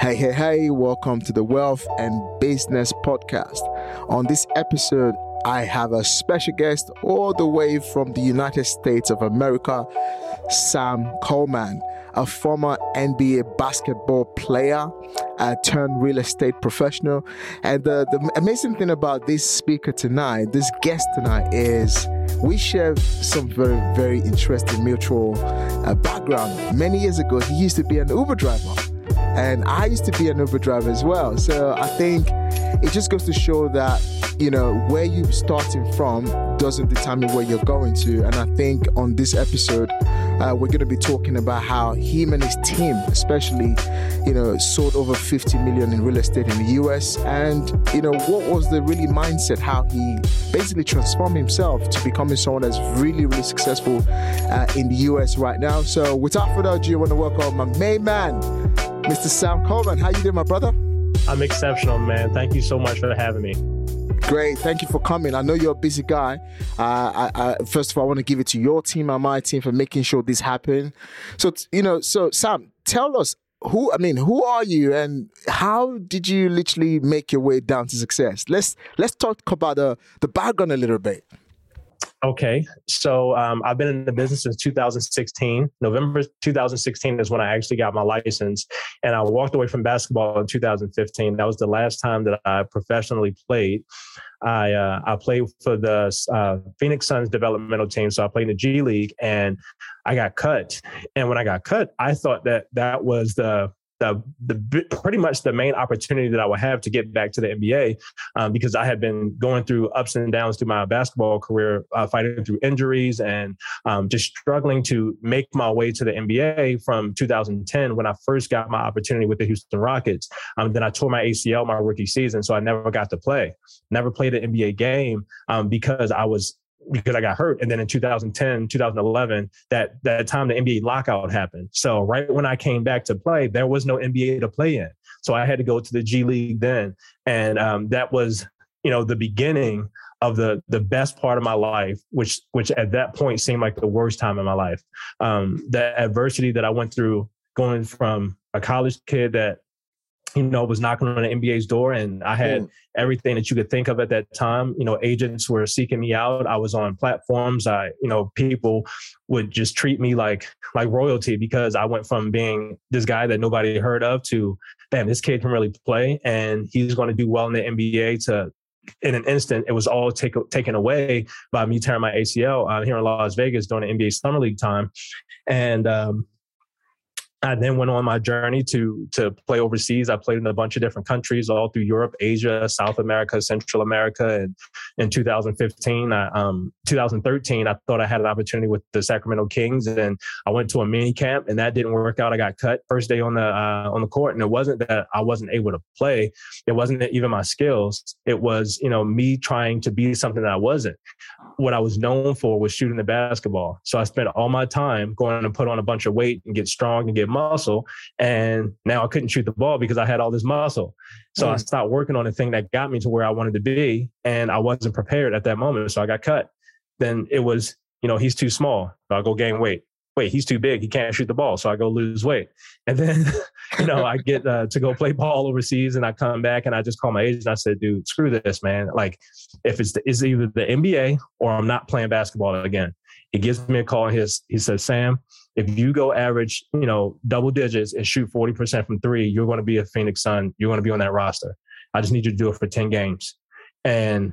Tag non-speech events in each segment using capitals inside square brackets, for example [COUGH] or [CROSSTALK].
Hey, hey, hey, welcome to the Wealth and Business Podcast. On this episode, I have a special guest all the way from the United States of America, Sam Coleman, a former NBA basketball player uh, turned real estate professional. And the, the amazing thing about this speaker tonight, this guest tonight, is we share some very, very interesting mutual uh, background. Many years ago, he used to be an Uber driver. And I used to be an Uber driver as well. So I think it just goes to show that, you know, where you're starting from doesn't determine where you're going to. And I think on this episode, uh, we're going to be talking about how him and his team, especially, you know, sold over 50 million in real estate in the US. And, you know, what was the really mindset, how he basically transformed himself to becoming someone that's really, really successful uh, in the US right now. So without further ado, I want to welcome my main man, Mr. Sam Coleman. How you doing, my brother? I'm exceptional, man. Thank you so much for having me. Great. Thank you for coming. I know you're a busy guy. Uh, I, I, first of all, I want to give it to your team and my team for making sure this happened. So, you know, so Sam, tell us who, I mean, who are you and how did you literally make your way down to success? Let's, let's talk about the, the background a little bit. Okay. So um, I've been in the business since 2016. November 2016 is when I actually got my license. And I walked away from basketball in 2015. That was the last time that I professionally played. I, uh, I played for the uh, Phoenix Suns developmental team. So I played in the G League and I got cut. And when I got cut, I thought that that was the the, the pretty much the main opportunity that I would have to get back to the NBA um, because I had been going through ups and downs through my basketball career, uh, fighting through injuries and um, just struggling to make my way to the NBA from 2010 when I first got my opportunity with the Houston Rockets. Um, then I tore my ACL my rookie season, so I never got to play, never played an NBA game um, because I was because I got hurt. And then in 2010, 2011, that that time the NBA lockout happened. So right when I came back to play, there was no NBA to play in. So I had to go to the G League then, and um, that was you know the beginning of the the best part of my life, which which at that point seemed like the worst time in my life. Um, the adversity that I went through, going from a college kid that you know, was knocking on the NBA's door and I had mm. everything that you could think of at that time. You know, agents were seeking me out. I was on platforms. I, you know, people would just treat me like like royalty because I went from being this guy that nobody heard of to, damn, this kid can really play and he's going to do well in the NBA to in an instant, it was all take, taken away by me tearing my ACL uh, here in Las Vegas during the NBA Summer League time. And um, I then went on my journey to to play overseas. I played in a bunch of different countries, all through Europe, Asia, South America, Central America. And in 2015, I, um, 2013, I thought I had an opportunity with the Sacramento Kings, and I went to a mini camp, and that didn't work out. I got cut first day on the uh, on the court, and it wasn't that I wasn't able to play. It wasn't even my skills. It was you know me trying to be something that I wasn't. What I was known for was shooting the basketball. So I spent all my time going and put on a bunch of weight and get strong and get muscle. And now I couldn't shoot the ball because I had all this muscle. So mm. I stopped working on the thing that got me to where I wanted to be. And I wasn't prepared at that moment. So I got cut. Then it was, you know, he's too small. So I'll go gain weight. Wait, he's too big. He can't shoot the ball. So I go lose weight. And then, [LAUGHS] you know, I get uh, to go play ball overseas and I come back and I just call my agent. I said, dude, screw this, man. Like, if it's, the, it's either the NBA or I'm not playing basketball again. He gives me a call. His, he says, Sam, if you go average, you know, double digits and shoot 40% from three, you're going to be a Phoenix Sun. You're going to be on that roster. I just need you to do it for 10 games. And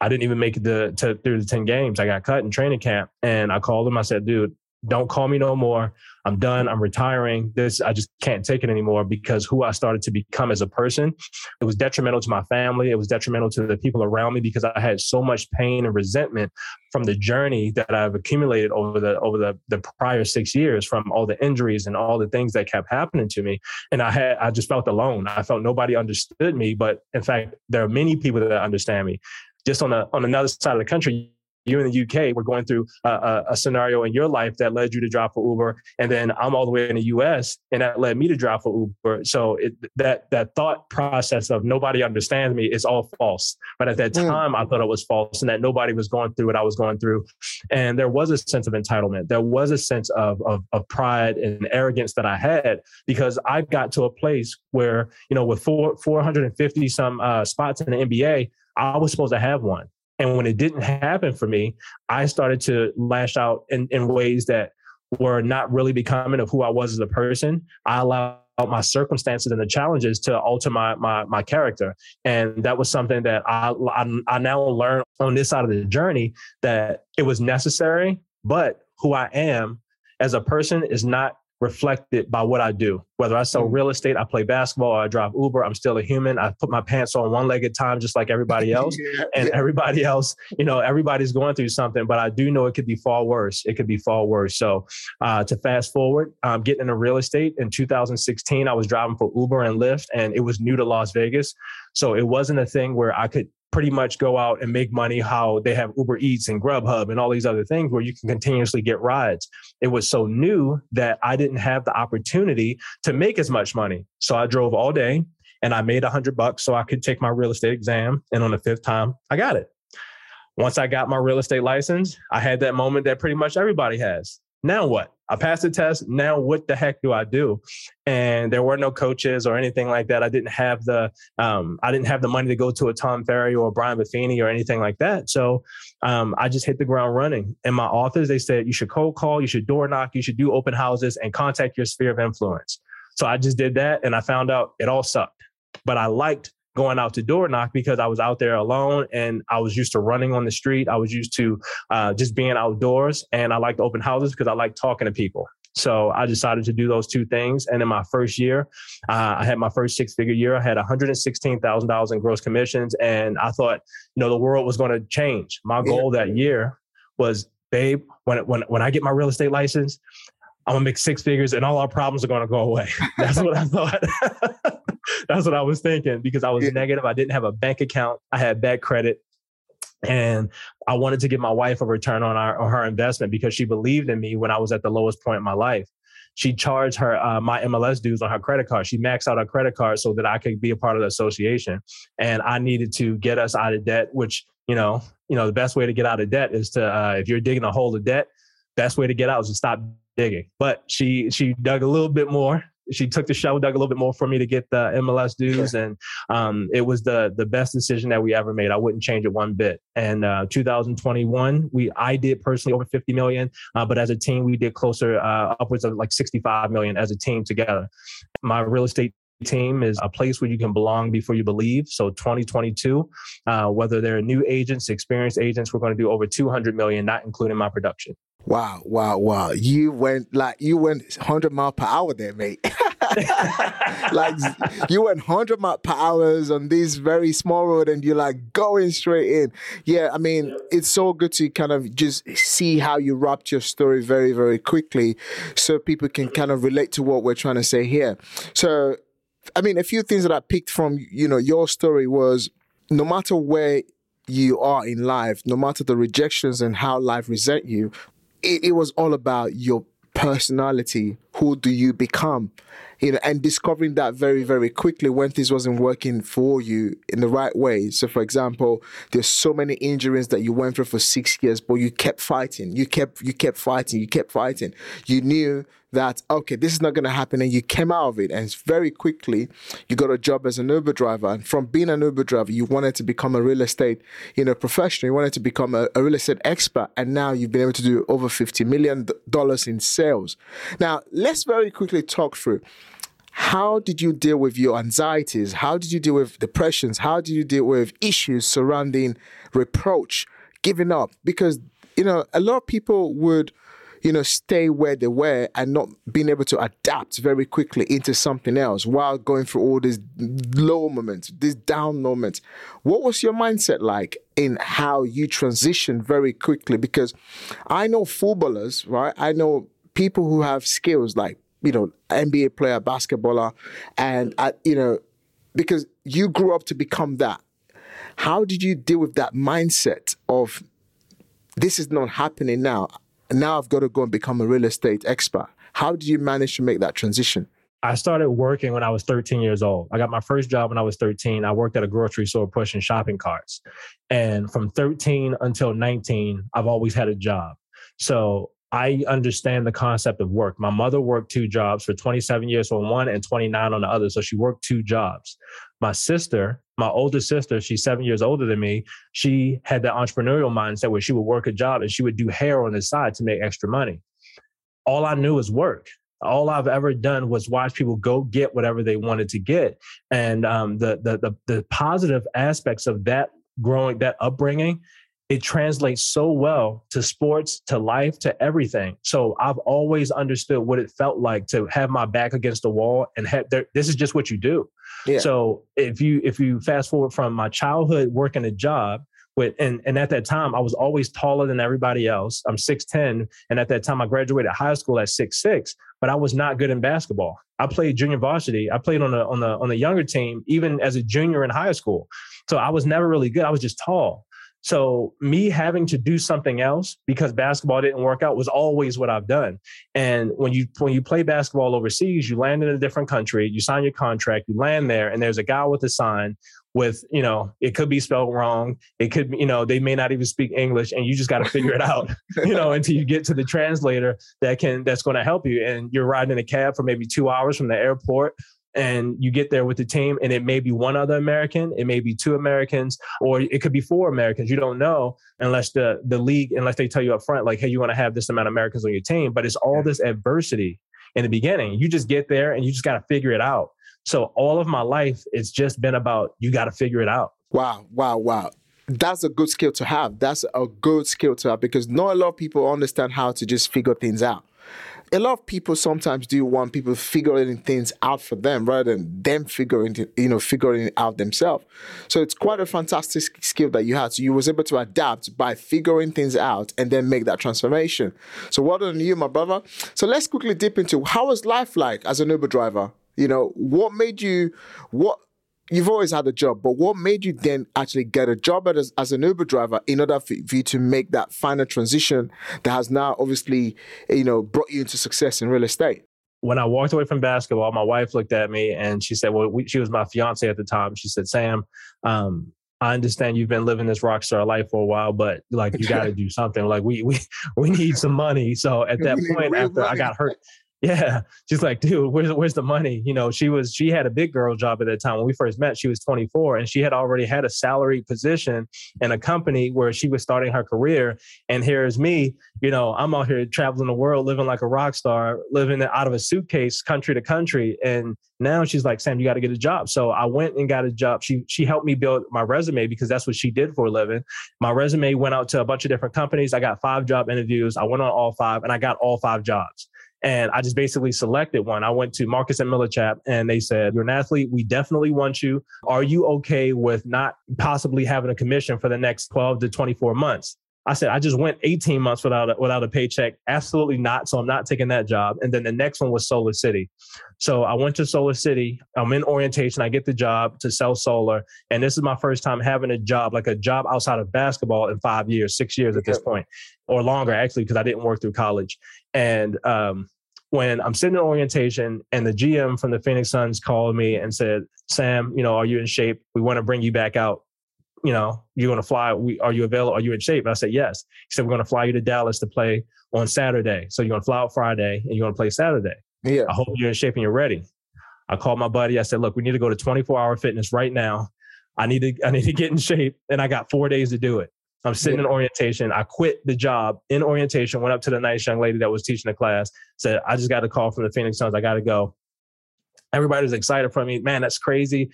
I didn't even make it to, to through the 10 games. I got cut in training camp and I called him. I said, dude, don't call me no more. I'm done. I'm retiring. This, I just can't take it anymore because who I started to become as a person, it was detrimental to my family. It was detrimental to the people around me because I had so much pain and resentment from the journey that I've accumulated over the, over the, the prior six years from all the injuries and all the things that kept happening to me. And I had, I just felt alone. I felt nobody understood me. But in fact, there are many people that understand me. Just on the, on another side of the country, you in the UK were going through a, a, a, scenario in your life that led you to drive for Uber, and then I'm all the way in the US, and that led me to drive for Uber. So it, that that thought process of nobody understands me is all false. But at that hmm. time, mm. I thought it was false, and that nobody was going through what I was going through, and there was a sense of entitlement. There was a sense of of, of pride and arrogance that I had because I got to a place where you know with four 450 some uh, spots in the NBA, I was supposed to have one. And when it didn't happen for me, I started to lash out in, in ways that were not really becoming of who I was as a person. I allowed my circumstances and the challenges to alter my my, my character, and that was something that I, I I now learned on this side of the journey that it was necessary. But who I am as a person is not reflected by what I do. Whether I sell mm. real estate, I play basketball, or I drive Uber, I'm still a human. I put my pants on one leg at a time, just like everybody [LAUGHS] else. yeah. And everybody else, you know, everybody's going through something, but I do know it could be far worse. It could be far worse. So uh, to fast forward, um, getting into real estate in 2016, I was driving for Uber and Lyft, and it was new to Las Vegas. So it wasn't a thing where I could pretty much go out and make money how they have Uber Eats and Grubhub and all these other things where you can continuously get rides. It was so new that I didn't have the opportunity to make as much money. So I drove all day and I made a hundred bucks so I could take my real estate exam. And on the fifth time, I got it. Once I got my real estate license, I had that moment that pretty much everybody has. Now what? I passed the test. Now what the heck do I do? And there were no coaches or anything like that. I didn't have the um, I didn't have the money to go to a Tom Ferry or Brian Buffini or anything like that. So um, I just hit the ground running. In my office, they said you should cold call, you should door knock, you should do open houses, and contact your sphere of influence. So I just did that, and I found out it all sucked. But I liked going out to door knock because I was out there alone and I was used to running on the street. I was used to uh, just being outdoors and I liked open houses because I like talking to people. So I decided to do those two things. And in my first year, uh, I had my first six figure year. I had $116,000 in gross commissions. And I thought, you know, the world was going to change. My goal that year was, babe, when, when, when I get my real estate license, I'm gonna make six figures and all our problems are gonna go away. [LAUGHS] That's what I thought. [LAUGHS] That's what I was thinking because I was yeah. negative. I didn't have a bank account. I had bad credit. And I wanted to give my wife a return on, our, on her investment because she believed in me when I was at the lowest point in my life. She charged her uh, my MLS dues on her credit card. She maxed out her credit card so that I could be a part of the association. And I needed to get us out of debt, which you know, you know, the best way to get out of debt is to uh, if you're digging a hole of debt, best way to get out is to stop digging. But she she dug a little bit more she took the show, dug a little bit more for me to get the MLS dues, and um, it was the the best decision that we ever made. I wouldn't change it one bit. And uh, 2021, we I did personally over 50 million, uh, but as a team, we did closer uh, upwards of like 65 million as a team together. My real estate team is a place where you can belong before you believe. So 2022, uh, whether they're new agents, experienced agents, we're going to do over 200 million, not including my production. Wow, wow, wow. You went like you went 100 mile per hour there, mate. [LAUGHS] like [LAUGHS] you went 100 mile per hours on this very small road and you're like going straight in. Yeah, I mean, it's so good to kind of just see how you wrapped your story very, very quickly so people can kind of relate to what we're trying to say here. So, I mean, a few things that I picked from, you know, your story was no matter where you are in life, no matter the rejections and how life resent you, it, it was all about your personality. Who do you become? You know, and discovering that very, very quickly when this wasn't working for you in the right way. So, for example, there's so many injuries that you went through for six years, but you kept fighting. You kept, you kept fighting. You kept fighting. You knew that okay, this is not going to happen, and you came out of it, and very quickly you got a job as an Uber driver, and from being an Uber driver, you wanted to become a real estate, you know, professional. You wanted to become a, a real estate expert, and now you've been able to do over fifty million dollars in sales. Now, let's very quickly talk through. How did you deal with your anxieties? How did you deal with depressions? How did you deal with issues surrounding reproach, giving up? Because, you know, a lot of people would you know, stay where they were and not being able to adapt very quickly into something else while going through all these low moments, these down moments. What was your mindset like in how you transitioned very quickly? Because I know footballers, right? I know people who have skills like, you know, NBA player, basketballer, and, I, you know, because you grew up to become that. How did you deal with that mindset of this is not happening now. Now I've got to go and become a real estate expert. How did you manage to make that transition? I started working when I was 13 years old. I got my first job when I was 13. I worked at a grocery store pushing shopping carts. And from 13 until 19, I've always had a job. So I understand the concept of work. My mother worked two jobs for 27 years on one and 29 on the other. So she worked two jobs. My sister, my older sister, she's seven years older than me. She had that entrepreneurial mindset where she would work a job and she would do hair on the side to make extra money. All I knew was work. All I've ever done was watch people go get whatever they wanted to get. And um, the, the, the, the positive aspects of that growing, that upbringing it translates so well to sports, to life, to everything. So I've always understood what it felt like to have my back against the wall and have there, this is just what you do. Yeah. So if you if you fast forward from my childhood working a job with and and at that time I was always taller than everybody else. I'm 6'10 and at that time I graduated high school at 6'6, but I was not good in basketball. I played junior varsity. I played on the on the on the younger team even as a junior in high school. So I was never really good. I was just tall. So me having to do something else because basketball didn't work out was always what I've done. And when you when you play basketball overseas, you land in a different country, you sign your contract, you land there, and there's a guy with a sign with you know it could be spelled wrong it could you know they may not even speak english and you just got to figure it out [LAUGHS] you know until you get to the translator that can that's going to help you and you're riding in a cab for maybe two hours from the airport and you get there with the team and it may be one other American, it may be two Americans, or it could be four Americans. You don't know unless the the league, unless they tell you up front, like, hey, you want to have this amount of Americans on your team. But it's all this adversity in the beginning. You just get there and you just got to figure it out. So all of my life, it's just been about you got to figure it out. Wow, wow, wow. That's a good skill to have. That's a good skill to have because not a lot of people understand how to just figure things out a lot of people sometimes do want people figuring things out for them rather than them figuring you know figuring it out themselves. So it's quite a fantastic skill that you had. So you was able to adapt by figuring things out and then make that transformation. So well done you my brother. So let's quickly dip into how was life like as an uber driver? You know what made you what you've always had a job, but what made you then actually get a job as, as an Uber driver in order for, for, you to make that final transition that has now obviously, you know, brought you into success in real estate? When I walked away from basketball, my wife looked at me and she said, "Well, we, she was my fiance at the time." She said, "Sam, um, I understand you've been living this rock star life for a while, but like you got to [LAUGHS] do something. Like we we [LAUGHS] we need some money." So at that point, after I got hurt, yeah. [LAUGHS] She's like, dude, where's where's the money? You know, she was she had a big girl job at that time. When we first met, she was 24 and she had already had a salaried position in a company where she was starting her career. And here's me, you know, I'm out here traveling the world, living like a rock star, living out of a suitcase, country to country. And now she's like, Sam, you got to get a job. So I went and got a job. She she helped me build my resume because that's what she did for a living. My resume went out to a bunch of different companies. I got five job interviews. I went on all five and I got all five jobs. And I just basically selected one. I went to Marcus and Millichap and they said, You're an athlete. We definitely want you. Are you okay with not possibly having a commission for the next 12 to 24 months? I said, I just went 18 months without a, without a paycheck. Absolutely not. So I'm not taking that job. And then the next one was Solar City. So I went to Solar City. I'm in orientation. I get the job to sell solar. And this is my first time having a job, like a job outside of basketball in five years, six years at this point, or longer, actually, because I didn't work through college. And um, when I'm sitting in orientation and the GM from the Phoenix Suns called me and said, Sam, you know, are you in shape? We want to bring you back out you know, you're going to fly. We, are you available? Are you in shape? And I said, yes. He said, we're going to fly you to Dallas to play on Saturday. So you're going to fly out Friday and you're going to play Saturday. Yeah. I hope you're in shape and you're ready. I called my buddy. I said, look, we need to go to 24 hour fitness right now. I need to, I need to get in shape. And I got four days to do it. I'm sitting yeah. in orientation. I quit the job in orientation, went up to the nice young lady that was teaching the class, said, I just got a call from the Phoenix Suns. I got to go. Everybody was excited for me. Man, that's crazy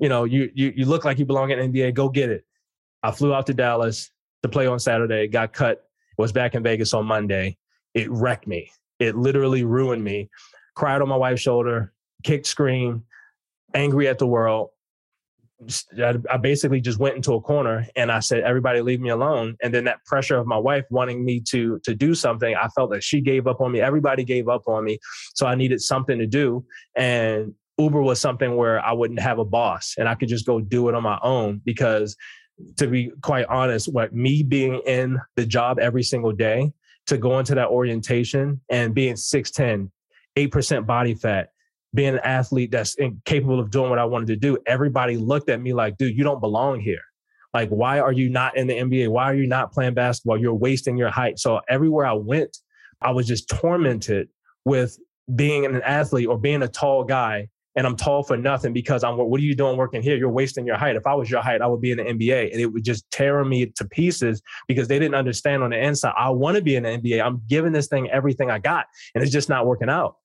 you know, you you you look like you belong in NBA. Go get it. I flew out to Dallas to play on Saturday. Got cut. Was back in Vegas on Monday. It wrecked me. It literally ruined me. Cried on my wife's shoulder. Kicked, screamed, angry at the world. I basically just went into a corner and I said, "Everybody, leave me alone." And then that pressure of my wife wanting me to to do something, I felt that she gave up on me. Everybody gave up on me, so I needed something to do. And Uber was something where I wouldn't have a boss and I could just go do it on my own because to be quite honest, what me being in the job every single day to go into that orientation and being 6'10, 8% body fat, being an athlete that's incapable of doing what I wanted to do, everybody looked at me like, dude, you don't belong here. Like, why are you not in the NBA? Why are you not playing basketball? You're wasting your height. So everywhere I went, I was just tormented with being an athlete or being a tall guy and I'm tall for nothing because I'm what are you doing working here? You're wasting your height. If I was your height, I would be in the NBA. And it would just tear me to pieces because they didn't understand on the inside. I want to be in the NBA. I'm giving this thing everything I got, and it's just not working out.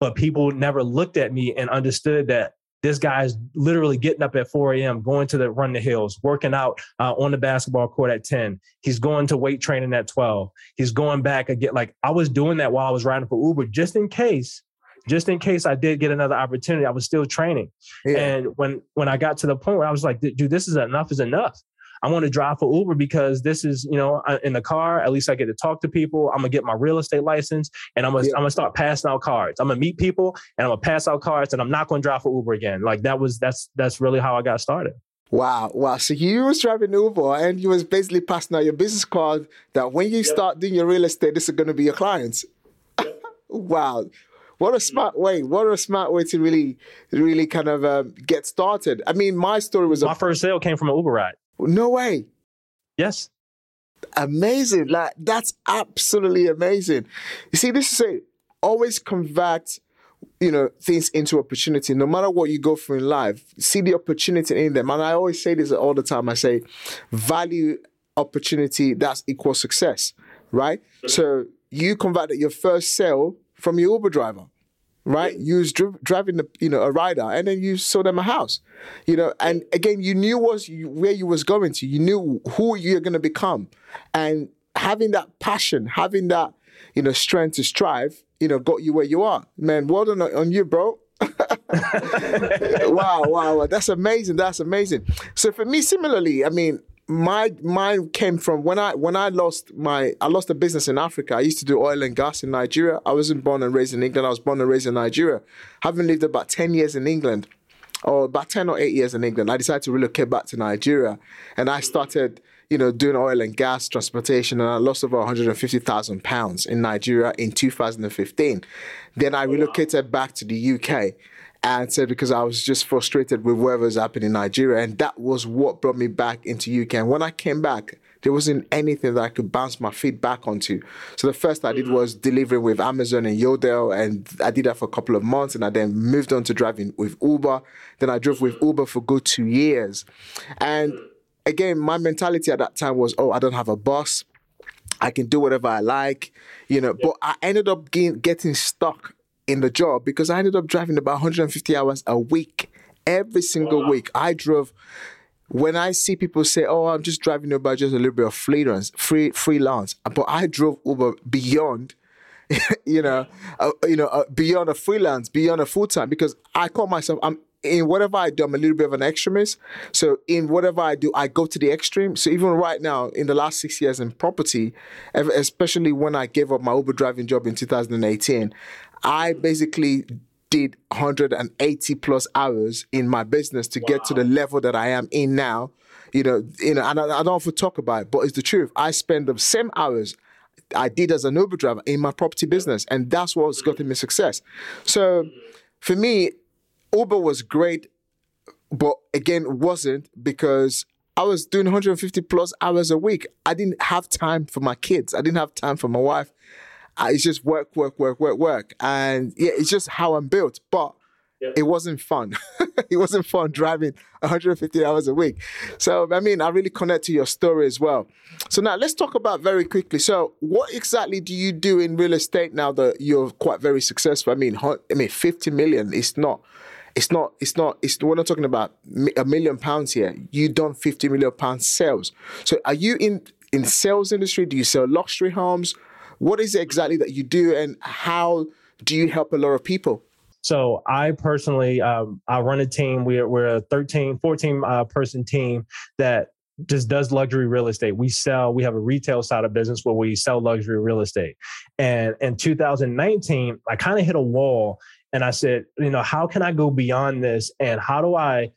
But people never looked at me and understood that this guy's literally getting up at 4 a.m., going to the run the hills, working out uh, on the basketball court at 10. He's going to weight training at 12. He's going back again. Like I was doing that while I was riding for Uber, just in case just in case I did get another opportunity, I was still training. Yeah. And when when I got to the point where I was like, dude, this is enough is enough. I want to drive for Uber because this is, you know, in the car, at least I get to talk to people. I'm gonna get my real estate license and I'm gonna, yeah. I'm gonna start passing out cards. I'm gonna meet people and I'm gonna pass out cards and I'm not gonna drive for Uber again. Like that was, that's, that's really how I got started. Wow, wow. So you was driving Uber and you was basically passing out your business card that when you yep. start doing your real estate, this is going to be your clients. Yep. [LAUGHS] wow. What a smart way! What a smart way to really, really kind of um, get started. I mean, my story was my a, first sale came from an Uber ride. No way. Yes. Amazing! Like that's absolutely amazing. You see, this is a always convert you know things into opportunity no matter what you go through in life see the opportunity in them and i always say this all the time i say value opportunity that's equal success right so you converted your first sale from your Uber driver, right? You was dri- driving the, you know, a rider, and then you sold them a house, you know. And again, you knew was you, where you was going to. You knew who you're going to become, and having that passion, having that, you know, strength to strive, you know, got you where you are. Man, well done on you, bro. [LAUGHS] [LAUGHS] wow, wow, wow, that's amazing. That's amazing. So for me, similarly, I mean, my mine came from when I when I lost my I lost a business in Africa. I used to do oil and gas in Nigeria. I wasn't born and raised in England. I was born and raised in Nigeria. Having lived about ten years in England, or about ten or eight years in England, I decided to relocate back to Nigeria, and I started you know doing oil and gas transportation, and I lost over one hundred and fifty thousand pounds in Nigeria in two thousand and fifteen. Then I oh, relocated back to the UK and said because I was just frustrated with whatever was happening in Nigeria, and that was what brought me back into UK. And when I came back, there wasn't anything that I could bounce my feet back onto. So the first I did mm-hmm. was delivering with Amazon and Yodel, and I did that for a couple of months, and I then moved on to driving with Uber. Then I drove with Uber for good two years, and again, my mentality at that time was, oh, I don't have a boss. I can do whatever I like, you know. But I ended up getting stuck in the job because I ended up driving about 150 hours a week. Every single wow. week, I drove. When I see people say, "Oh, I'm just driving Uber, just a little bit of freelance, free freelance," but I drove Uber beyond, [LAUGHS] you know, uh, you know, uh, beyond a freelance, beyond a full time, because I call myself I'm in whatever I do, I'm a little bit of an extremist. So in whatever I do, I go to the extreme. So even right now, in the last six years in property, especially when I gave up my Uber driving job in 2018, I basically did 180 plus hours in my business to wow. get to the level that I am in now. You know, you know, and I, I don't often talk about it, but it's the truth. I spend the same hours I did as an Uber driver in my property business, and that's what's gotten me mm-hmm. success. So, mm-hmm. for me, Uber was great, but again, wasn't because I was doing 150 plus hours a week. I didn't have time for my kids. I didn't have time for my wife it's just work, work, work, work, work. And yeah, it's just how I'm built. But Yep. It wasn't fun. [LAUGHS] it wasn't fun driving 150 hours a week. So, I mean, I really connect to your story as well. So, now let's talk about very quickly. So, what exactly do you do in real estate now that you're quite very successful? I mean, I mean, 50 million is not. It's not. It's not. It's we're not talking about a million pounds here. You done 50 million pounds sales. So, are you in in sales industry? Do you sell luxury homes? What is it exactly that you do, and how do you help a lot of people? So I personally, um, I run a team. We're we're a 13, 14 uh, person team that just does luxury real estate. We sell. We have a retail side of business where we sell luxury real estate. And in 2019, I kind of hit a wall, and I said, you know, how can I go beyond this, and how do I,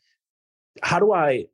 how do I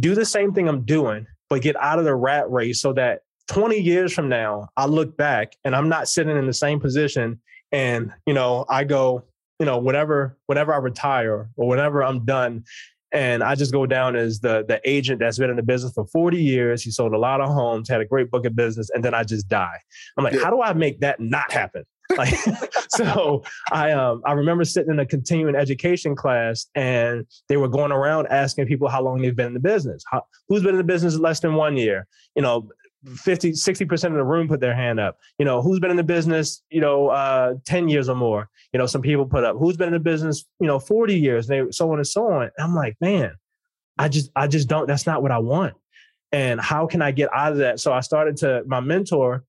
do the same thing I'm doing, but get out of the rat race so that 20 years from now, I look back and I'm not sitting in the same position and, you know, I go, you know, whenever whenever I retire or whenever I'm done, and I just go down as the the agent that's been in the business for 40 years. He sold a lot of homes, had a great book of business, and then I just die. I'm like, how do I make that not happen? Like, [LAUGHS] so I um I remember sitting in a continuing education class and they were going around asking people how long they've been in the business. How, who's been in the business less than one year? You know, 50 60% of the room put their hand up. You know who's been in the business you know uh 10 years or more? You know some people put up who's been in the business you know 40 years? They so on and so on. And i'm like man i just i just don't that's not what i want. And how can i get out of that? So i started to my mentor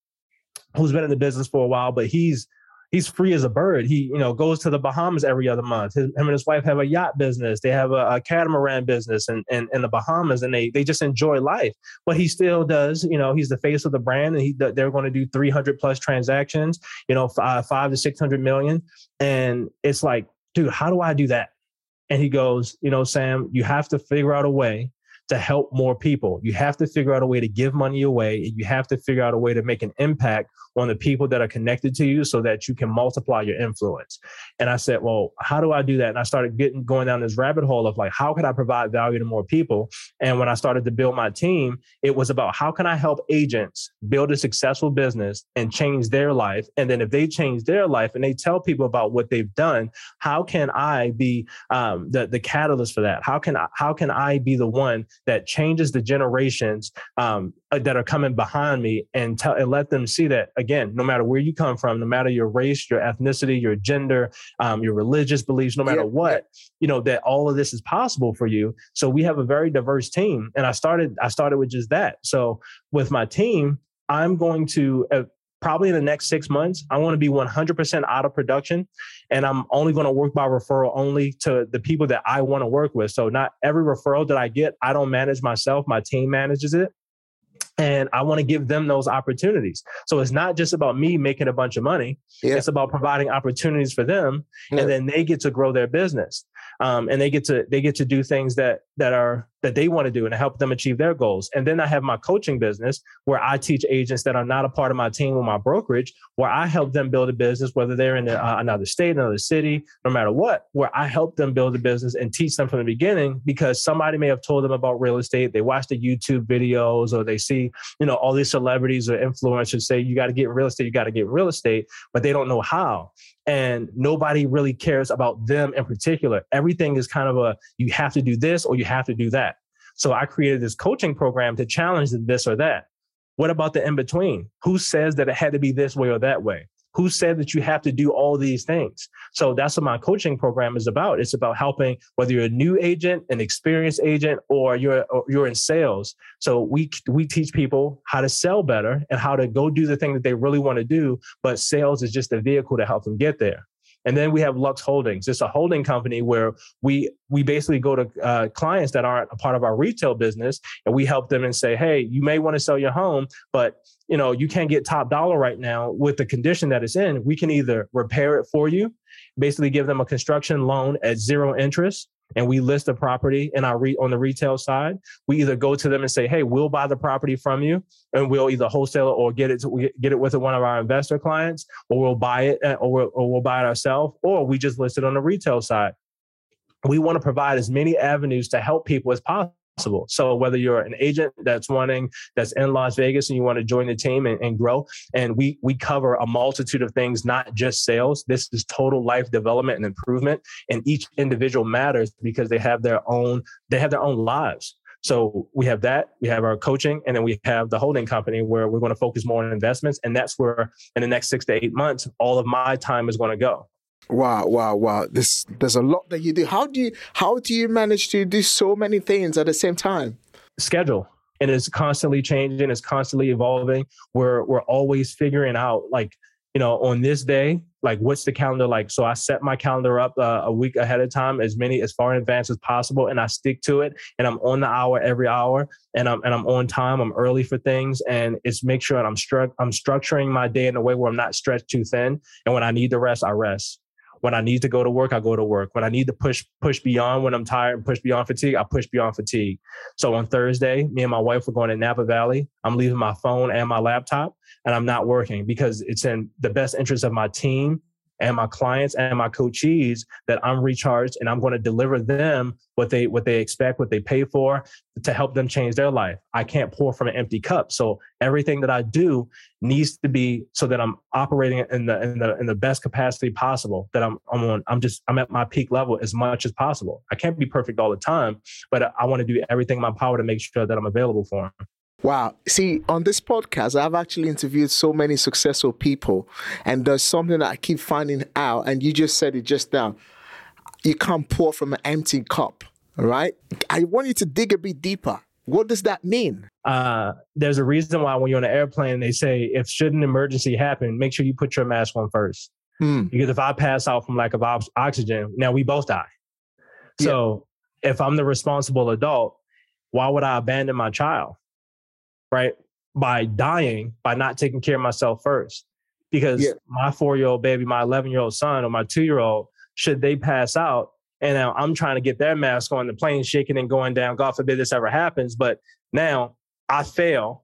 who's been in the business for a while but he's he's free as a bird. He, you know, goes to the Bahamas every other month. His, him and his wife have a yacht business. They have a, a catamaran business in, in, in, the Bahamas, and they they just enjoy life. But he still does. You know, he's the face of the brand, and he they're going to do 300 plus transactions. You know, five, uh, five to 600 million, and it's like, dude, how do I do that? And he goes, you know, Sam, you have to figure out a way to help more people. You have to figure out a way to give money away. You have to figure out a way to make an impact on the people that are connected to you so that you can multiply your influence. And I said, well, how do I do that? And I started getting going down this rabbit hole of like, how can I provide value to more people? And when I started to build my team, it was about how can I help agents build a successful business and change their life? And then if they change their life and they tell people about what they've done, how can I be um, the, the catalyst for that? How can I, how can I be the one that changes the generations um, uh, that are coming behind me and tell and let them see that again no matter where you come from no matter your race your ethnicity your gender um, your religious beliefs no matter yeah. what you know that all of this is possible for you so we have a very diverse team and i started i started with just that so with my team i'm going to uh, probably in the next six months, I want to be 100% out of production. And I'm only going to work by referral only to the people that I want to work with. So, not every referral that I get, I don't manage myself, my team manages it and I want to give them those opportunities. So it's not just about me making a bunch of money. Yeah. It's about providing opportunities for them, yeah. and then they get to grow their business, um, and they get to they get to do things that that are that they want to do and help them achieve their goals. And then I have my coaching business where I teach agents that are not a part of my team or my brokerage, where I help them build a business, whether they're in uh, another state, another city, no matter what, where I help them build a business and teach them from the beginning because somebody may have told them about real estate. They watch the YouTube videos or they see, you know, all these celebrities or influencers say, you got to get real estate, you got to get real estate, but they don't know how and nobody really cares about them in particular. Everything is kind of a you have to do this or you have to do that. So I created this coaching program to challenge this or that. What about the in between? Who says that it had to be this way or that way? Who said that you have to do all these things? So that's what my coaching program is about. It's about helping whether you're a new agent, an experienced agent, or you're or you're in sales. So we we teach people how to sell better and how to go do the thing that they really want to do. But sales is just a vehicle to help them get there. And then we have Lux Holdings. It's a holding company where we we basically go to uh, clients that aren't a part of our retail business, and we help them and say, "Hey, you may want to sell your home, but you know you can't get top dollar right now with the condition that it's in. We can either repair it for you, basically give them a construction loan at zero interest, and we list the property in our re- on the retail side, we either go to them and say, "Hey, we'll buy the property from you, and we'll either wholesale it or get it to, get it with one of our investor clients, or we'll buy it uh, or we'll, or we'll buy it ourselves, or we just list it on the retail side." We want to provide as many avenues to help people as possible possible. So whether you're an agent that's wanting that's in Las Vegas and you want to join the team and, and, grow, and we we cover a multitude of things, not just sales. This is total life development and improvement, and each individual matters because they have their own they have their own lives. So we have that, we have our coaching, and then we have the holding company where we're going to focus more on investments. And that's where in the next six to eight months, all of my time is going to go. Wow, wow, wow. This there's a lot that you do. How do you how do you manage to do so many things at the same time? Schedule. And it's constantly changing, it's constantly evolving. We're we're always figuring out like, you know, on this day, like what's the calendar like? So I set my calendar up uh, a week ahead of time, as many as far in advance as possible, and I stick to it. And I'm on the hour every hour, and I'm and I'm on time. I'm early for things, and it's make sure that I'm stru- I'm structuring my day in a way where I'm not stretched too thin. And when I need to rest, I rest When I need to go to work, I go to work. When I need to push push beyond when I'm tired and push beyond fatigue, I push beyond fatigue. So on Thursday, me and my wife were going to Napa Valley. I'm leaving my phone and my laptop and I'm not working because it's in the best interest of my team and my clients and my coachees that I'm recharged and I'm going to deliver them what they what they expect, what they pay for to help them change their life. I can't pour from an empty cup. So everything that I do needs to be so that I'm operating in the in the in the best capacity possible. That I'm I'm on I'm just I'm at my peak level as much as possible. I can't be perfect all the time, but I want to do everything in my power to make sure that I'm available for them. Wow. See, on this podcast, I've actually interviewed so many successful people, and there's something that I keep finding out, and you just said it just now. You can't pour from an empty cup, right? I want you to dig a bit deeper. What does that mean? Uh, there's a reason why when you're on an airplane, they say if should an emergency happen, make sure you put your mask on first. Hmm. Because if I pass out from lack of oxygen, now we both die. So yeah. if I'm the responsible adult, why would I abandon my child? Right? By dying, by not taking care of myself first. Because yeah. my four year old baby, my 11 year old son, or my two year old, should they pass out, and now I'm trying to get their mask on, the plane shaking and going down. God forbid this ever happens. But now I fail,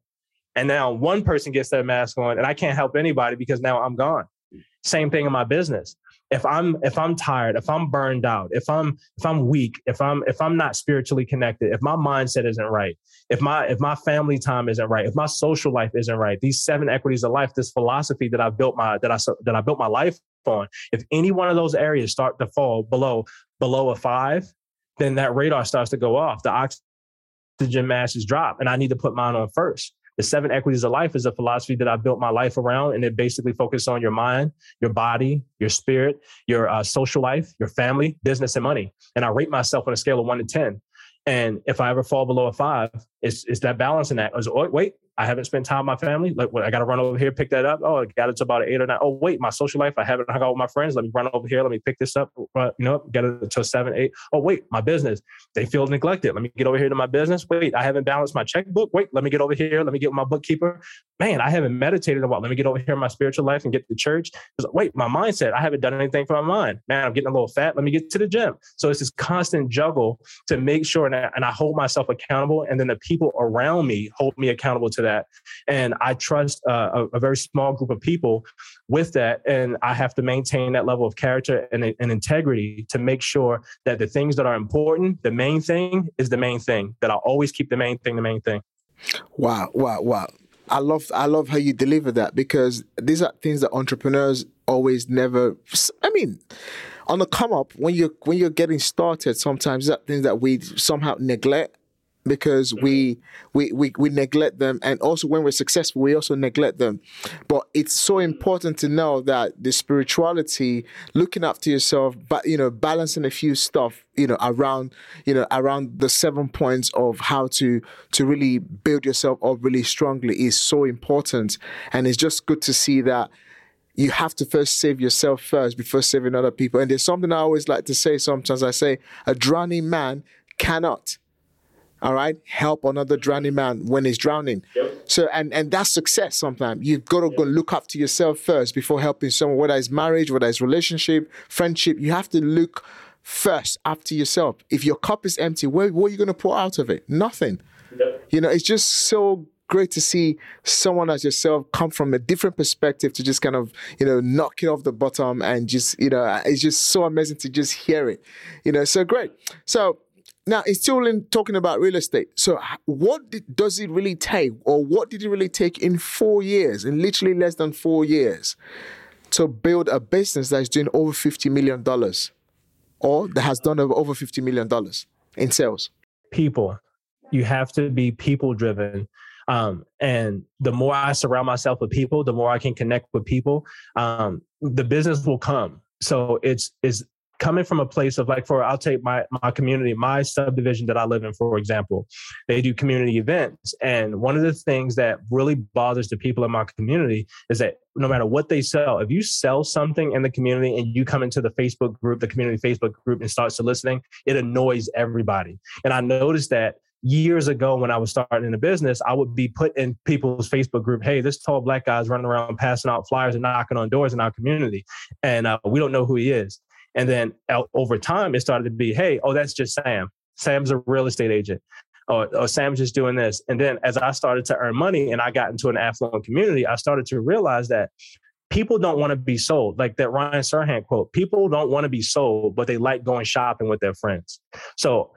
and now one person gets their mask on, and I can't help anybody because now I'm gone. Same thing in my business if i'm if i'm tired if i'm burned out if i'm if i'm weak if i'm if i'm not spiritually connected if my mindset isn't right if my if my family time isn't right if my social life isn't right these seven equities of life this philosophy that i built my that i that i built my life on if any one of those areas start to fall below below a five then that radar starts to go off. The oxygen masses drop and i need to put mine on first the seven equities of life is a philosophy that I built my life around, and it basically focuses on your mind, your body, your spirit, your uh, social life, your family, business, and money. And I rate myself on a scale of one to 10. And if I ever fall below a five, it's, it's that balance in that. Oh, wait, I haven't spent time with my family. Like, I got to run over here, pick that up. Oh, I got it to about eight or nine. Oh, wait, my social life, I haven't hung out with my friends. Let me run over here. Let me pick this up. You know, get it to seven, eight. Oh, wait, my business, they feel neglected. Let me get over here to my business. Wait, I haven't balanced my checkbook. Wait, let me get over here. Let me get my bookkeeper. Man, I haven't meditated a while. Let me get over here in my spiritual life and get to church. Wait, my mindset, I haven't done anything for my mind. Man, I'm getting a little fat. Let me get to the gym. So it's this constant juggle to make sure that, and I hold myself accountable. And then the people around me hold me accountable to that. And I trust uh, a, a, very small group of people with that. And I have to maintain that level of character and, and integrity to make sure that the things that are important, the main thing is the main thing, that I'll always keep the main thing the main thing. Wow, wow, wow. I love I love how you deliver that because these are things that entrepreneurs always never I mean on the come up when you're when you're getting started sometimes that things that we somehow neglect because mm-hmm. we, we we we neglect them. And also when we're successful we also neglect them. But it's so mm-hmm. important to know that the spirituality looking after yourself but you know balancing a few stuff you know around you know around the seven points of how to to really build yourself up really strongly is so important. And it's just good to see that you have to first save yourself first before saving other people. And there's something i always like to say sometimes. I say a drowning man cannot all right? Help another drowning man when he's drowning. Yep. so and and that's success sometimes. You've got to yep. go look after yourself first before helping someone whether it's marriage whether it's relationship friendship. You have to look first after yourself. If your cup is empty what, what are you going to pour out of it? Nothing. Yep. you know it's just so great to see someone as yourself come from a different perspective to just kind of you know knock it off the bottom and just you know it's just so amazing to just hear it. You know so great. So now it's still in talking about real estate. So what did, does it really take, or what did it really take in four years, in literally less than four years, to build a business that is doing over fifty million dollars, or that has done over fifty million dollars in sales? People, you have to be people driven. Um, and the more I surround myself with people, the more I can connect with people. Um, the business will come. So it's it's coming from a place of like for I'll take my my community, my subdivision that I live in, for example, they do community events. And one of the things that really bothers the people in my community is that no matter what they sell, if you sell something in the community and you come into the Facebook group, the community Facebook group, and start soliciting, it annoys everybody. And I noticed that years ago when I was starting in the business, I would be put in people's Facebook group, hey, this tall black guy's running around passing out flyers and knocking on doors in our community. And uh, we don't know who he is. And then over time, it started to be, hey, oh, that's just Sam. Sam's a real estate agent. Or, or Sam's just doing this. And then as I started to earn money and I got into an affluent community, I started to realize that people don't want to be sold. Like that Ryan Serhant quote, people don't want to be sold, but they like going shopping with their friends. So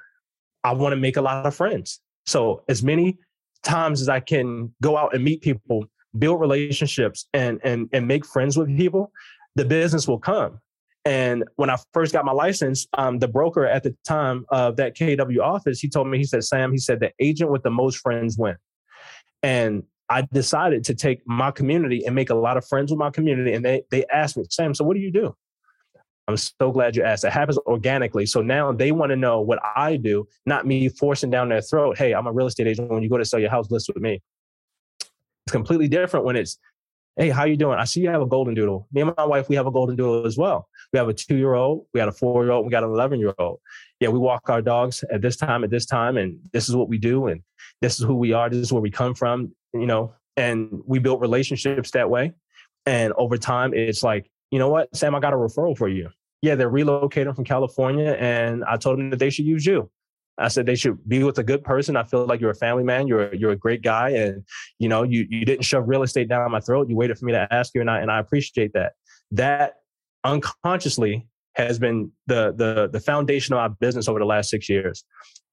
I want to make a lot of friends. So as many times as I can go out and meet people, build relationships and and and make friends with people, the business will come. And when I first got my license, um, the broker at the time of that KW office, he told me, he said, Sam, he said, the agent with the most friends win. And I decided to take my community and make a lot of friends with my community. And they they asked me, Sam, so what do you do? I'm so glad you asked. It happens organically. So now they want to know what I do, not me forcing down their throat. Hey, I'm a real estate agent. When you go to sell your house, list with me. It's completely different when it's, hey, how you doing? I see you have a golden doodle. Me and my wife, we have a golden doodle as well. We have a two-year-old, we got a four-year-old, we got an 11-year-old. Yeah, we walk our dogs at this time, at this time, and this is what we do, and this is who we are. This is where we come from. You know, and we built relationships that way. And over time, it's like you know what, Sam, I got a referral for you. Yeah, they're relocating from California, and I told them that they should use you. I said they should be with a good person. I feel like you're a family man. You're you're a great guy, and you know you you didn't shove real estate down my throat. You waited for me to ask you, and I and I appreciate that. That unconsciously has been the the the foundation of our business over the last six years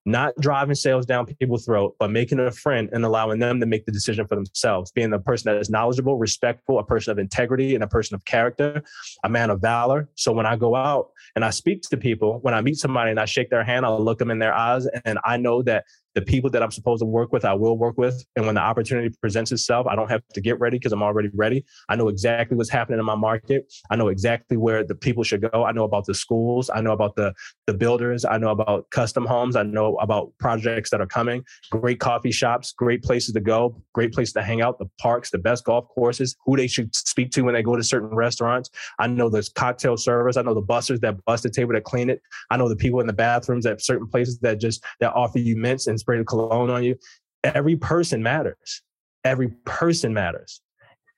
not driving sales down people's throat, but making a friend and allowing them to make the decision for themselves. Being a person that is knowledgeable, respectful, a person of integrity, and a person of character, a man of valor. So when I go out and I speak to people, when I meet somebody and I shake their hand, I'll look them in their eyes, and I know that the people that I'm supposed to work with, I will work with. And when the opportunity presents itself, I don't have to get ready because I'm already ready. I know exactly what's happening in my market. I know exactly where the people should go. I know about the schools. I know about the, the builders. I know about custom homes. I know about projects that are coming, great coffee shops, great places to go, great places to hang out, the parks, the best golf courses, who they should speak to when they go to certain restaurants. I know the cocktail servers. I know the busters that bust the table that clean it. I know the people in the bathrooms at certain places that just that offer you mints and spray the cologne on you. Every person matters. Every person matters.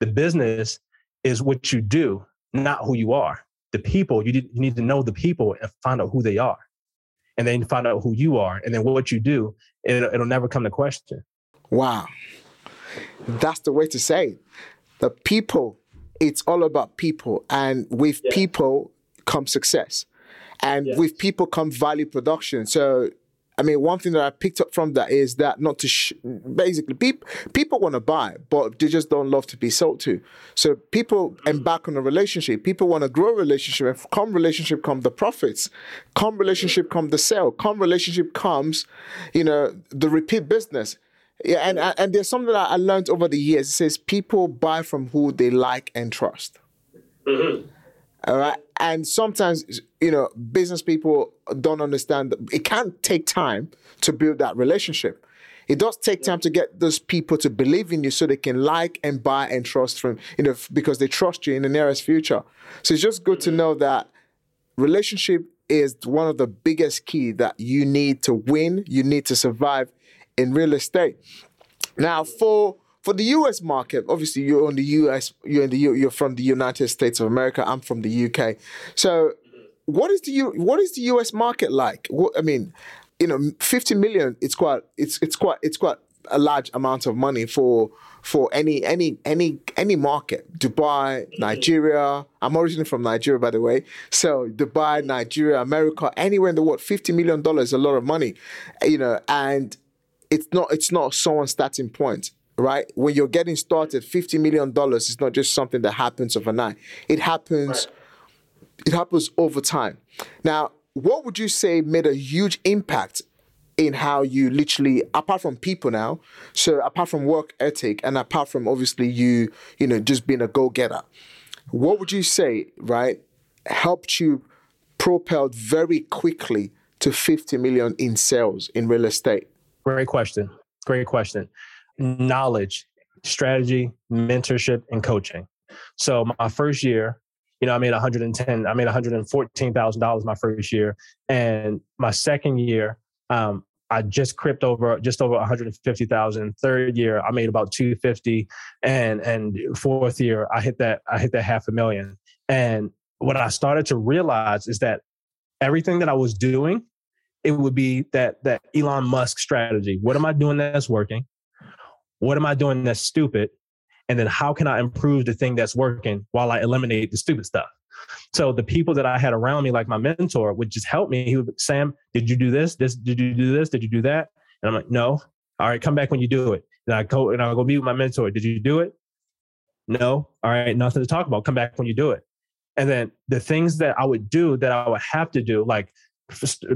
The business is what you do, not who you are. The people, you, you need to know the people and find out who they are. And then find out who you are. And then what you do, it'll, it'll never come to question. Wow. That's the way to say it. The people, it's all about people. And with yeah. people come success. And yeah. with people come value production. So I mean, one thing that I picked up from that is that not to sh- basically people people want to buy, but they just don't love to be sold to. So people embark on a relationship. People want to grow a relationship. And come relationship come the profits. Come relationship come the sale. Come relationship comes, you know, the repeat business. Yeah, and and there's something that I learned over the years. It says people buy from who they like and trust. Mm-hmm. All right. And sometimes, you know, business people don't understand that it can take time to build that relationship. It does take time to get those people to believe in you so they can like and buy and trust from, you know, because they trust you in the nearest future. So it's just good to know that relationship is one of the biggest key that you need to win, you need to survive in real estate. Now, for for the US market, obviously you're on the US, you're in the you're from the United States of America. I'm from the UK. So, what is the U, what is the US market like? What, I mean, you know, 50 million. It's quite it's it's quite it's quite a large amount of money for for any any any any market. Dubai, mm-hmm. Nigeria. I'm originally from Nigeria, by the way. So Dubai, Nigeria, America, anywhere in the world, fifty million dollars is a lot of money, you know. And it's not it's not someone's starting point right? When you're getting started, $50 million is not just something that happens overnight. It happens, right. it happens over time. Now, what would you say made a huge impact in how you literally, apart from people now, so apart from work ethic and apart from obviously you, you know, just being a go-getter, what would you say, right, helped you propelled very quickly to 50 million in sales in real estate? Great question. Great question knowledge, strategy, mentorship, and coaching. So my first year, you know, I made 110, I made $114,000 my first year. And my second year, um, I just cripped over just over 150,000. Third year, I made about 250, and and fourth year, I hit that I hit that half a million. And what I started to realize is that everything that I was doing, it would be that that Elon Musk strategy. What am I doing that's working? What am I doing that's stupid? And then how can I improve the thing that's working while I eliminate the stupid stuff? So the people that I had around me, like my mentor, would just help me. He would, Sam, did you do this? This did you do this? Did you do that? And I'm like, no. All right, come back when you do it. And I go and I'll go meet with my mentor. Did you do it? No. All right, nothing to talk about. Come back when you do it. And then the things that I would do that I would have to do, like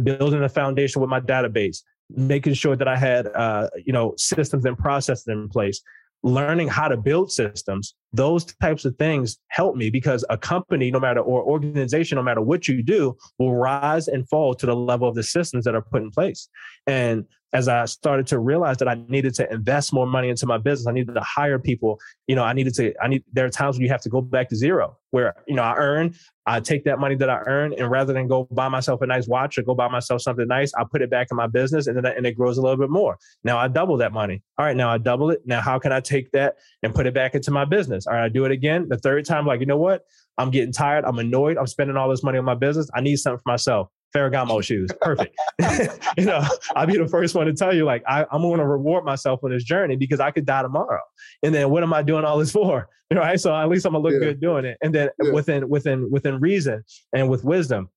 building a foundation with my database, making sure that I had, uh, you know, systems and processes in place, learning how to build systems those types of things help me because a company no matter or organization no matter what you do will rise and fall to the level of the systems that are put in place. And as I started to realize that I needed to invest more money into my business, I needed to hire people. You know, I needed to, I need, there are times when you have to go back to zero where, you know, I earn, I take that money that I earn and rather than go buy myself a nice watch or go buy myself something nice, I put it back in my business and then and it grows a little bit more. Now I double that money. All right, now I double it. Now how can I take that and put it back into my business? All right, I do it again. The third time, like, you know what? I'm getting tired. I'm annoyed. I'm spending all this money on my business. I need something for myself. Ferragamo [LAUGHS] shoes. Perfect. [LAUGHS] you know, I'll be the first one to tell you, like, I, am going to reward myself on this journey because I could die tomorrow. And then what am I doing all this for? You [LAUGHS] know right. So at least I'm gonna look yeah. good doing it. And then yeah. within within within reason and with wisdom.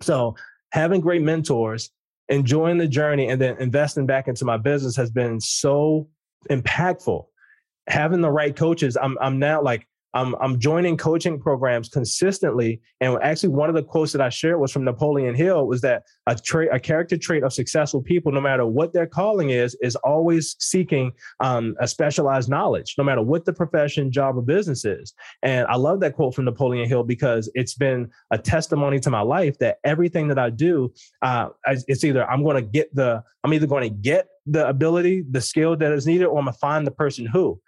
So having great mentors, enjoying the journey, and then investing back into my business has been so impactful. Having the right coaches, I'm I'm now like I'm, I'm joining coaching programs consistently. And actually, one of the quotes that I shared was from Napoleon Hill was that a trait, a character trait of successful people, no matter what their calling is, is always seeking um, a specialized knowledge, no matter what the profession, job, or business is. And I love that quote from Napoleon Hill because it's been a testimony to my life that everything that I do, uh, it's either I'm going to get the, I'm either going to get the ability, the skill that is needed, or I'm going to find the person who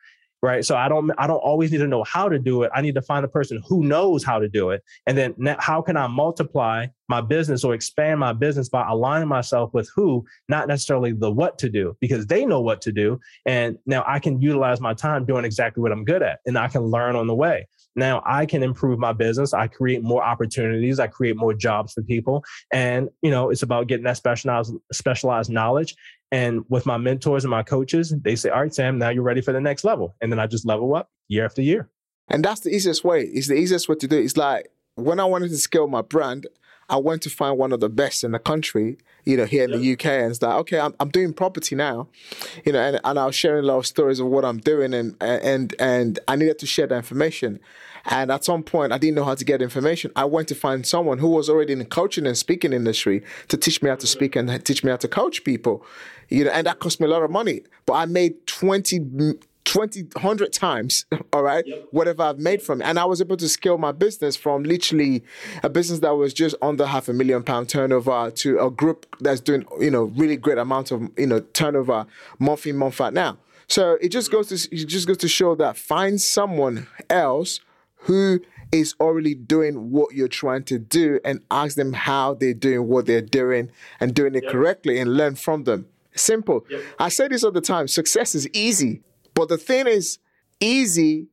right? So i don't i don't always need to know how to do it. I need to find a person who knows how to do it. And then how can i multiply my business or expand my business by aligning myself with who? Not necessarily the what to do because they know what to do. And now i can utilize my time doing exactly what i'm good at and i can learn on the way. Now i can improve my business. I create more opportunities. I create more jobs for people. And you know it's about getting that specialized specialized knowledge and with my mentors and my coaches, they say, all right, Sam, now you're ready for the next level. And then I just level up year after year. And that's the easiest way. It's the easiest way to do it. It's like when I wanted to scale my brand, I went to find one of the best in the country, you know, here in the UK. And it's like, okay, I'm, I'm doing property now, you know, and, and I was sharing a lot of stories of what I'm doing and, and, and I needed to share that information. And at some point, I didn't know how to get information. I went to find someone who was already in the coaching and speaking industry to teach me how to speak and teach me how to coach people. You know, and that cost me a lot of money. But I made 20 20 100 times [LAUGHS] all right yep. whatever i've made from it and i was able to scale my business from literally a business that was just under half a million pound turnover to a group that's doing you know really great amount of you know turnover month in month out now so it just goes to it just goes to show that find someone else who is already doing what you're trying to do and ask them how they're doing what they're doing and doing it yep. correctly and learn from them. Simple. Yep. I say this all the time success is easy, but the thing is, easy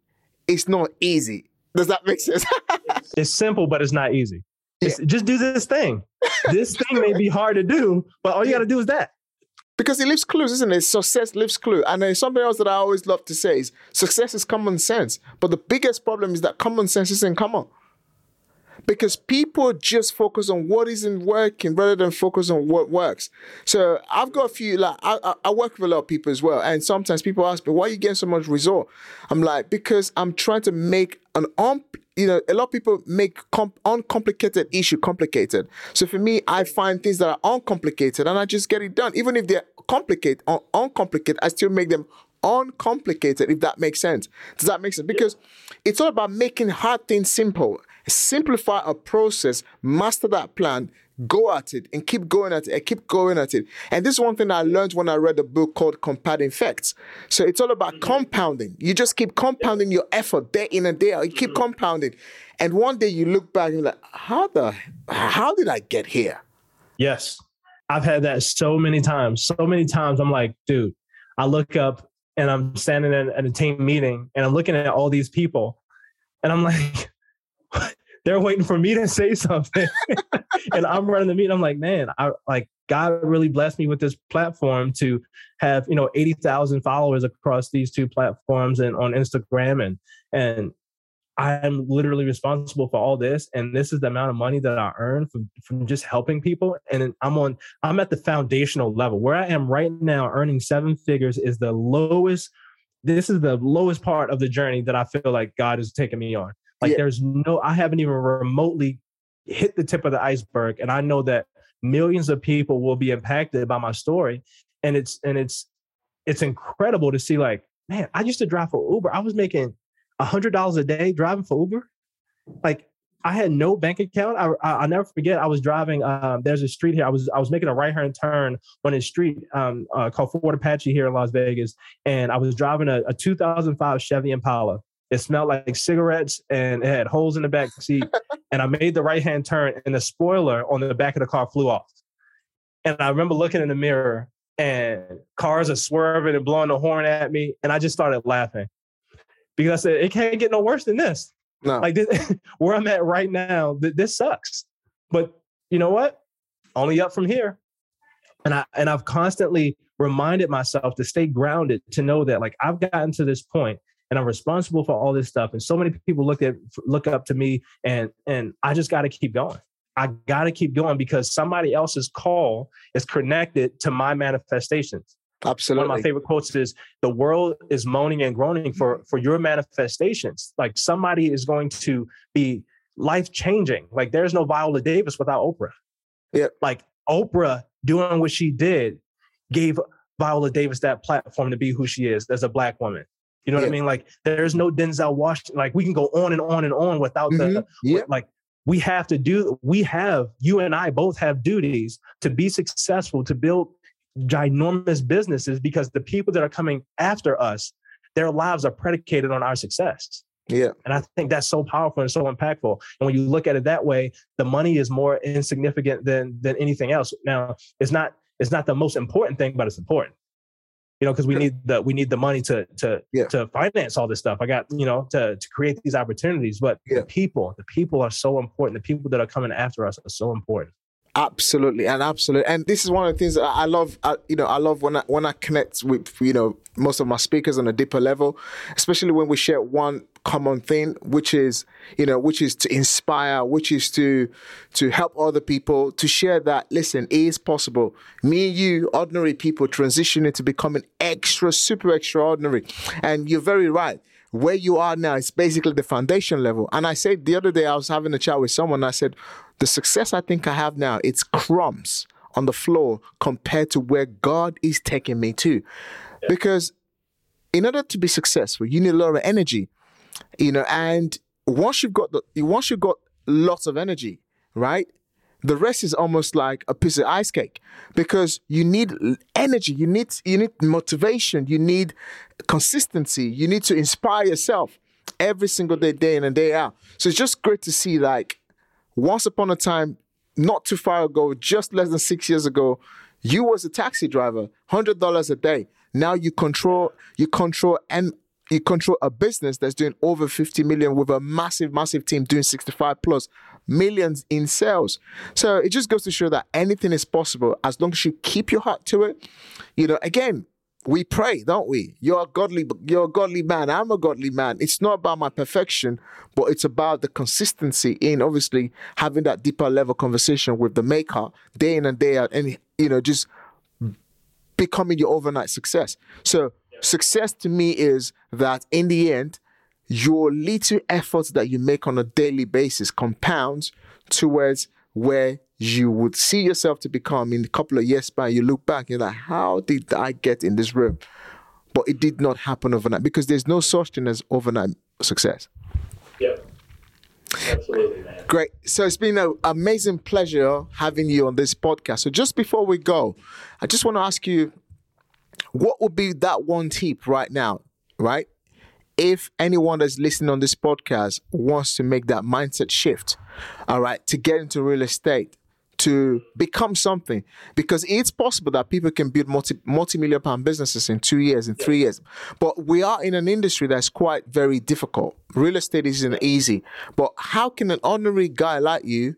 is not easy. Does that make sense? [LAUGHS] it's simple, but it's not easy. It's, yeah. Just do this thing. this [LAUGHS] thing may be hard to do, but all you got to do is that because it leaves clues, isn't it? Success leaves clue. And there's something else that I always love to say is success is common sense. But the biggest problem is that common sense isn't common. Because people just focus on what isn't working rather than focus on what works. So I've got a few, like, I, I work with a lot of people as well. And sometimes people ask me, why are you getting so much result? I'm like, because I'm trying to make an un, you know, a lot of people make comp- uncomplicated issue complicated. So for me, I find things that are uncomplicated and I just get it done. Even if they're complicated or uncomplicated, I still make them uncomplicated, if that makes sense. Does that make sense? Because it's all about making hard things simple. Simplify a process, master that plan, go at it and keep going at it and keep going at it. And this is one thing I learned when I read a book called Compounding Effects. So it's all about mm-hmm. compounding. You just keep compounding your effort day in and day out. You keep mm-hmm. compounding. And one day you look back and you're like, how the how did I get here? Yes. I've had that so many times. So many times I'm like, dude, I look up and I'm standing in, at a team meeting and I'm looking at all these people and I'm like, [LAUGHS] they're waiting for me to say something. [LAUGHS] and I'm running the meeting. I'm like, man, I like God really blessed me with this platform to have, you know, 80,000 followers across these two platforms and on Instagram. And, and I'm literally responsible for all this. And this is the amount of money that I earn from, from just helping people. And I'm on, I'm at the foundational level where I am right now earning seven figures is the lowest. This is the lowest part of the journey that I feel like God is taking me on. Like yeah. there's no, I haven't even remotely hit the tip of the iceberg. And I know that millions of people will be impacted by my story. And it's, and it's, it's incredible to see like, man, I used to drive for Uber. I was making a hundred dollars a day driving for Uber. Like I had no bank account. I, I will never forget. I was driving. Um, there's a street here. I was I was making a right hand turn on a street um, uh, called Fort Apache here in Las Vegas, and I was driving a, a 2005 Chevy Impala. It smelled like cigarettes and it had holes in the back seat. [LAUGHS] and I made the right hand turn, and the spoiler on the back of the car flew off. And I remember looking in the mirror, and cars are swerving and blowing the horn at me, and I just started laughing because I said it can't get no worse than this. No. Like this, [LAUGHS] where I'm at right now, th- this sucks. But you know what? Only up from here. And I and I've constantly reminded myself to stay grounded, to know that like I've gotten to this point and I'm responsible for all this stuff. And so many people look at look up to me, and and I just got to keep going. I got to keep going because somebody else's call is connected to my manifestations. Absolutely. One of my favorite quotes is the world is moaning and groaning for for your manifestations. Like somebody is going to be life changing. Like there's no Viola Davis without Oprah. Yeah. Like Oprah doing what she did gave Viola Davis that platform to be who she is as a black woman. You know what I mean? Like there's no Denzel Washington. Like we can go on and on and on without mm-hmm. the yeah. like we have to do we have you and I both have duties to be successful to build ginormous businesses because the people that are coming after us, their lives are predicated on our success. Yeah. And I think that's so powerful and so impactful. And when you look at it that way, the money is more insignificant than than anything else. Now, it's not it's not the most important thing, but it's important. You know, because we need the we need the money to to yeah. to finance all this stuff. I got, you know, to to create these opportunities. But yeah. the people, the people are so important. The people that are coming after us are so important. Absolutely, and absolutely, and this is one of the things I love. I, you know, I love when I when I connect with you know most of my speakers on a deeper level, especially when we share one common thing, which is you know, which is to inspire, which is to to help other people to share that. Listen, it is possible. Me and you, ordinary people, transitioning to becoming extra, super extraordinary, and you're very right where you are now is basically the foundation level. And I said the other day, I was having a chat with someone. I said, the success I think I have now, it's crumbs on the floor compared to where God is taking me to. Yeah. Because in order to be successful, you need a lot of energy, you know, and once you've got the, once you've got lots of energy, right? The rest is almost like a piece of ice cake because you need energy, you need you need motivation, you need consistency, you need to inspire yourself every single day, day in and day out. So it's just great to see like once upon a time, not too far ago, just less than six years ago, you was a taxi driver, hundred dollars a day. Now you control you control and you control a business that's doing over 50 million with a massive, massive team doing 65 plus millions in sales. So it just goes to show that anything is possible as long as you keep your heart to it. You know, again, we pray, don't we? You're a godly, you're a godly man. I'm a godly man. It's not about my perfection, but it's about the consistency in obviously having that deeper level conversation with the maker day in and day out, and you know, just becoming your overnight success. So success to me is that in the end, your little efforts that you make on a daily basis compounds towards where you would see yourself to become in a couple of years by you look back you're like how did i get in this room? But it did not happen overnight because there's no such thing as overnight success. Yeah. Absolutely man. Great. So it's been an amazing pleasure having you on this podcast. So just before we go i just want to ask you what would be that one tip right now right? If anyone that's listening on this podcast wants to make that mindset shift all right to get into real estate to become something because it's possible that people can build multi multi-million pound businesses in two years in three years. But we are in an industry that's quite very difficult. Real estate isn't easy. But how can an ordinary guy like you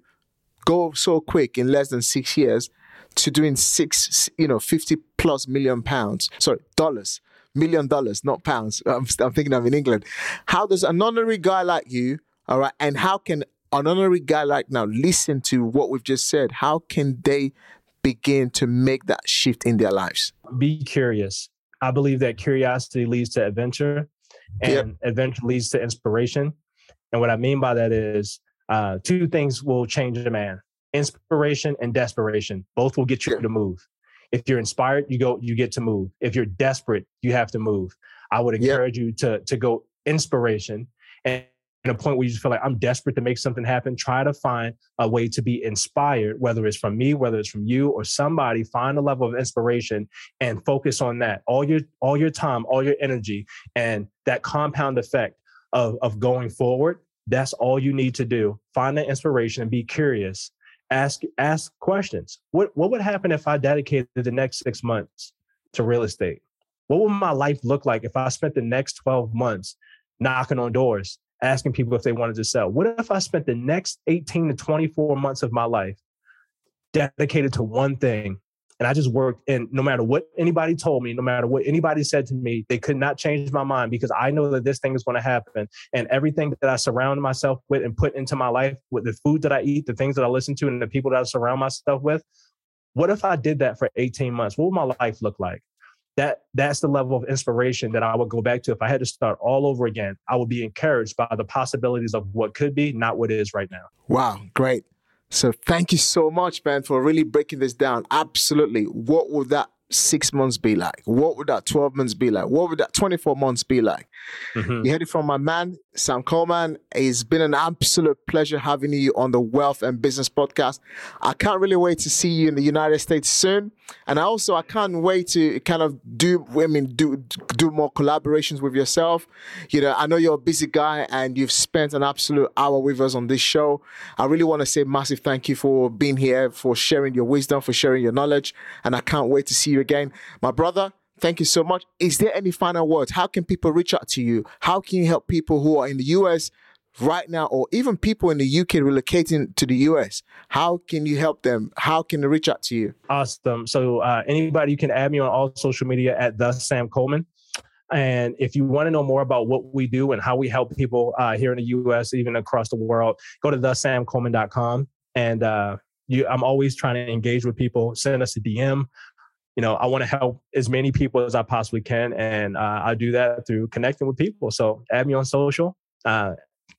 go so quick in less than six years to doing six you know 50 plus million pounds sorry dollars million dollars not pounds [LAUGHS] I'm, I'm thinking of in england how does an honorary guy like you all right and how can an honorary guy like now listen to what we've just said, how can they begin to make that shift in their lives? Be curious. I believe that curiosity leads to adventure, and yep. adventure leads to inspiration. And what I mean by that is uh, two things will change a man: inspiration and desperation. Both will get you to move. If you're inspired, you go, you get to move. If you're desperate, you have to move. I would encourage yep. you to to go inspiration and at a point where you just feel like I'm desperate to make something happen, try to find a way to be inspired, whether it's from me, whether it's from you or somebody, find a level of inspiration and focus on that. All your all your time, all your energy, and that compound effect of, of going forward. That's all you need to do. Find that inspiration and be curious. Ask ask questions. What what would happen if I dedicated the next six months to real estate? What would my life look like if I spent the next 12 months knocking on doors asking people if they wanted to sell. What if I spent the next 18 to 24 months of my life dedicated to one thing? And I just worked, and no matter what anybody told me, no matter what anybody said to me, they could not change my mind because I know that this thing is going to happen. And everything that I surround myself with and put into my life, with the food that I eat, the things that I listen to, and the people that I surround myself with, what if I did that for 18 months? What would my life look like? that that's the level of inspiration that I would go back to. If I had to start all over again, I would be encouraged by the possibilities of what could be, not what is right now. Wow, great. So thank you so much, man, for really breaking this down. Absolutely. What would that six months be like? What would that 12 months be like? What would that 24 months be like? Mm-hmm. You heard it from my man, Sam Coleman. It's been an absolute pleasure having you on the Wealth and Business Podcast. I can't really wait to see you in the United States soon. And also I can't wait to kind of do I mean do do more collaborations with yourself. You know, I know you're a busy guy and you've spent an absolute hour with us on this show. I really want to say massive thank you for being here, for sharing your wisdom, for sharing your knowledge. And I can't wait to see you again. My brother, Thank you so much. Is there any final words? How can people reach out to you? How can you help people who are in the US right now, or even people in the UK relocating to the US? How can you help them? How can they reach out to you? Awesome. So, uh, anybody, you can add me on all social media at the Sam Coleman. And if you want to know more about what we do and how we help people uh, here in the US, even across the world, go to thesamcoleman.com. And uh, you, I'm always trying to engage with people. Send us a DM you know, I want to help as many people as I possibly can. And uh, I do that through connecting with people. So add me on social, uh,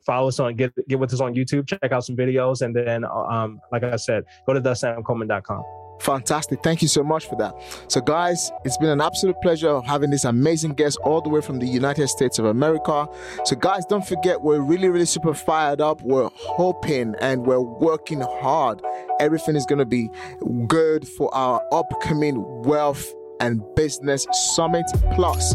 follow us on, get, get with us on YouTube, check out some videos. And then, um, like I said, go to thesamcoleman.com. Fantastic. Thank you so much for that. So, guys, it's been an absolute pleasure having this amazing guest all the way from the United States of America. So, guys, don't forget, we're really, really super fired up. We're hoping and we're working hard. Everything is going to be good for our upcoming wealth and business summit. Plus,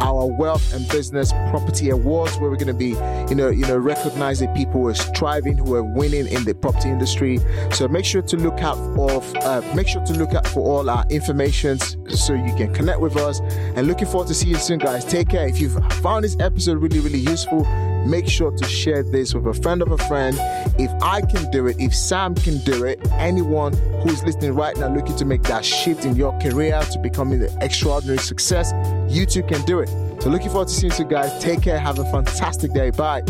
our wealth and business property awards where we're going to be you know you know recognizing people who are striving who are winning in the property industry. So make sure to look out for uh, make sure to look out for all our information so you can connect with us. And looking forward to see you soon guys. Take care. If you've found this episode really really useful make sure to share this with a friend of a friend if i can do it if sam can do it anyone who's listening right now looking to make that shift in your career to becoming an extraordinary success you too can do it so looking forward to seeing you guys. Take care. Have a fantastic day. Bye.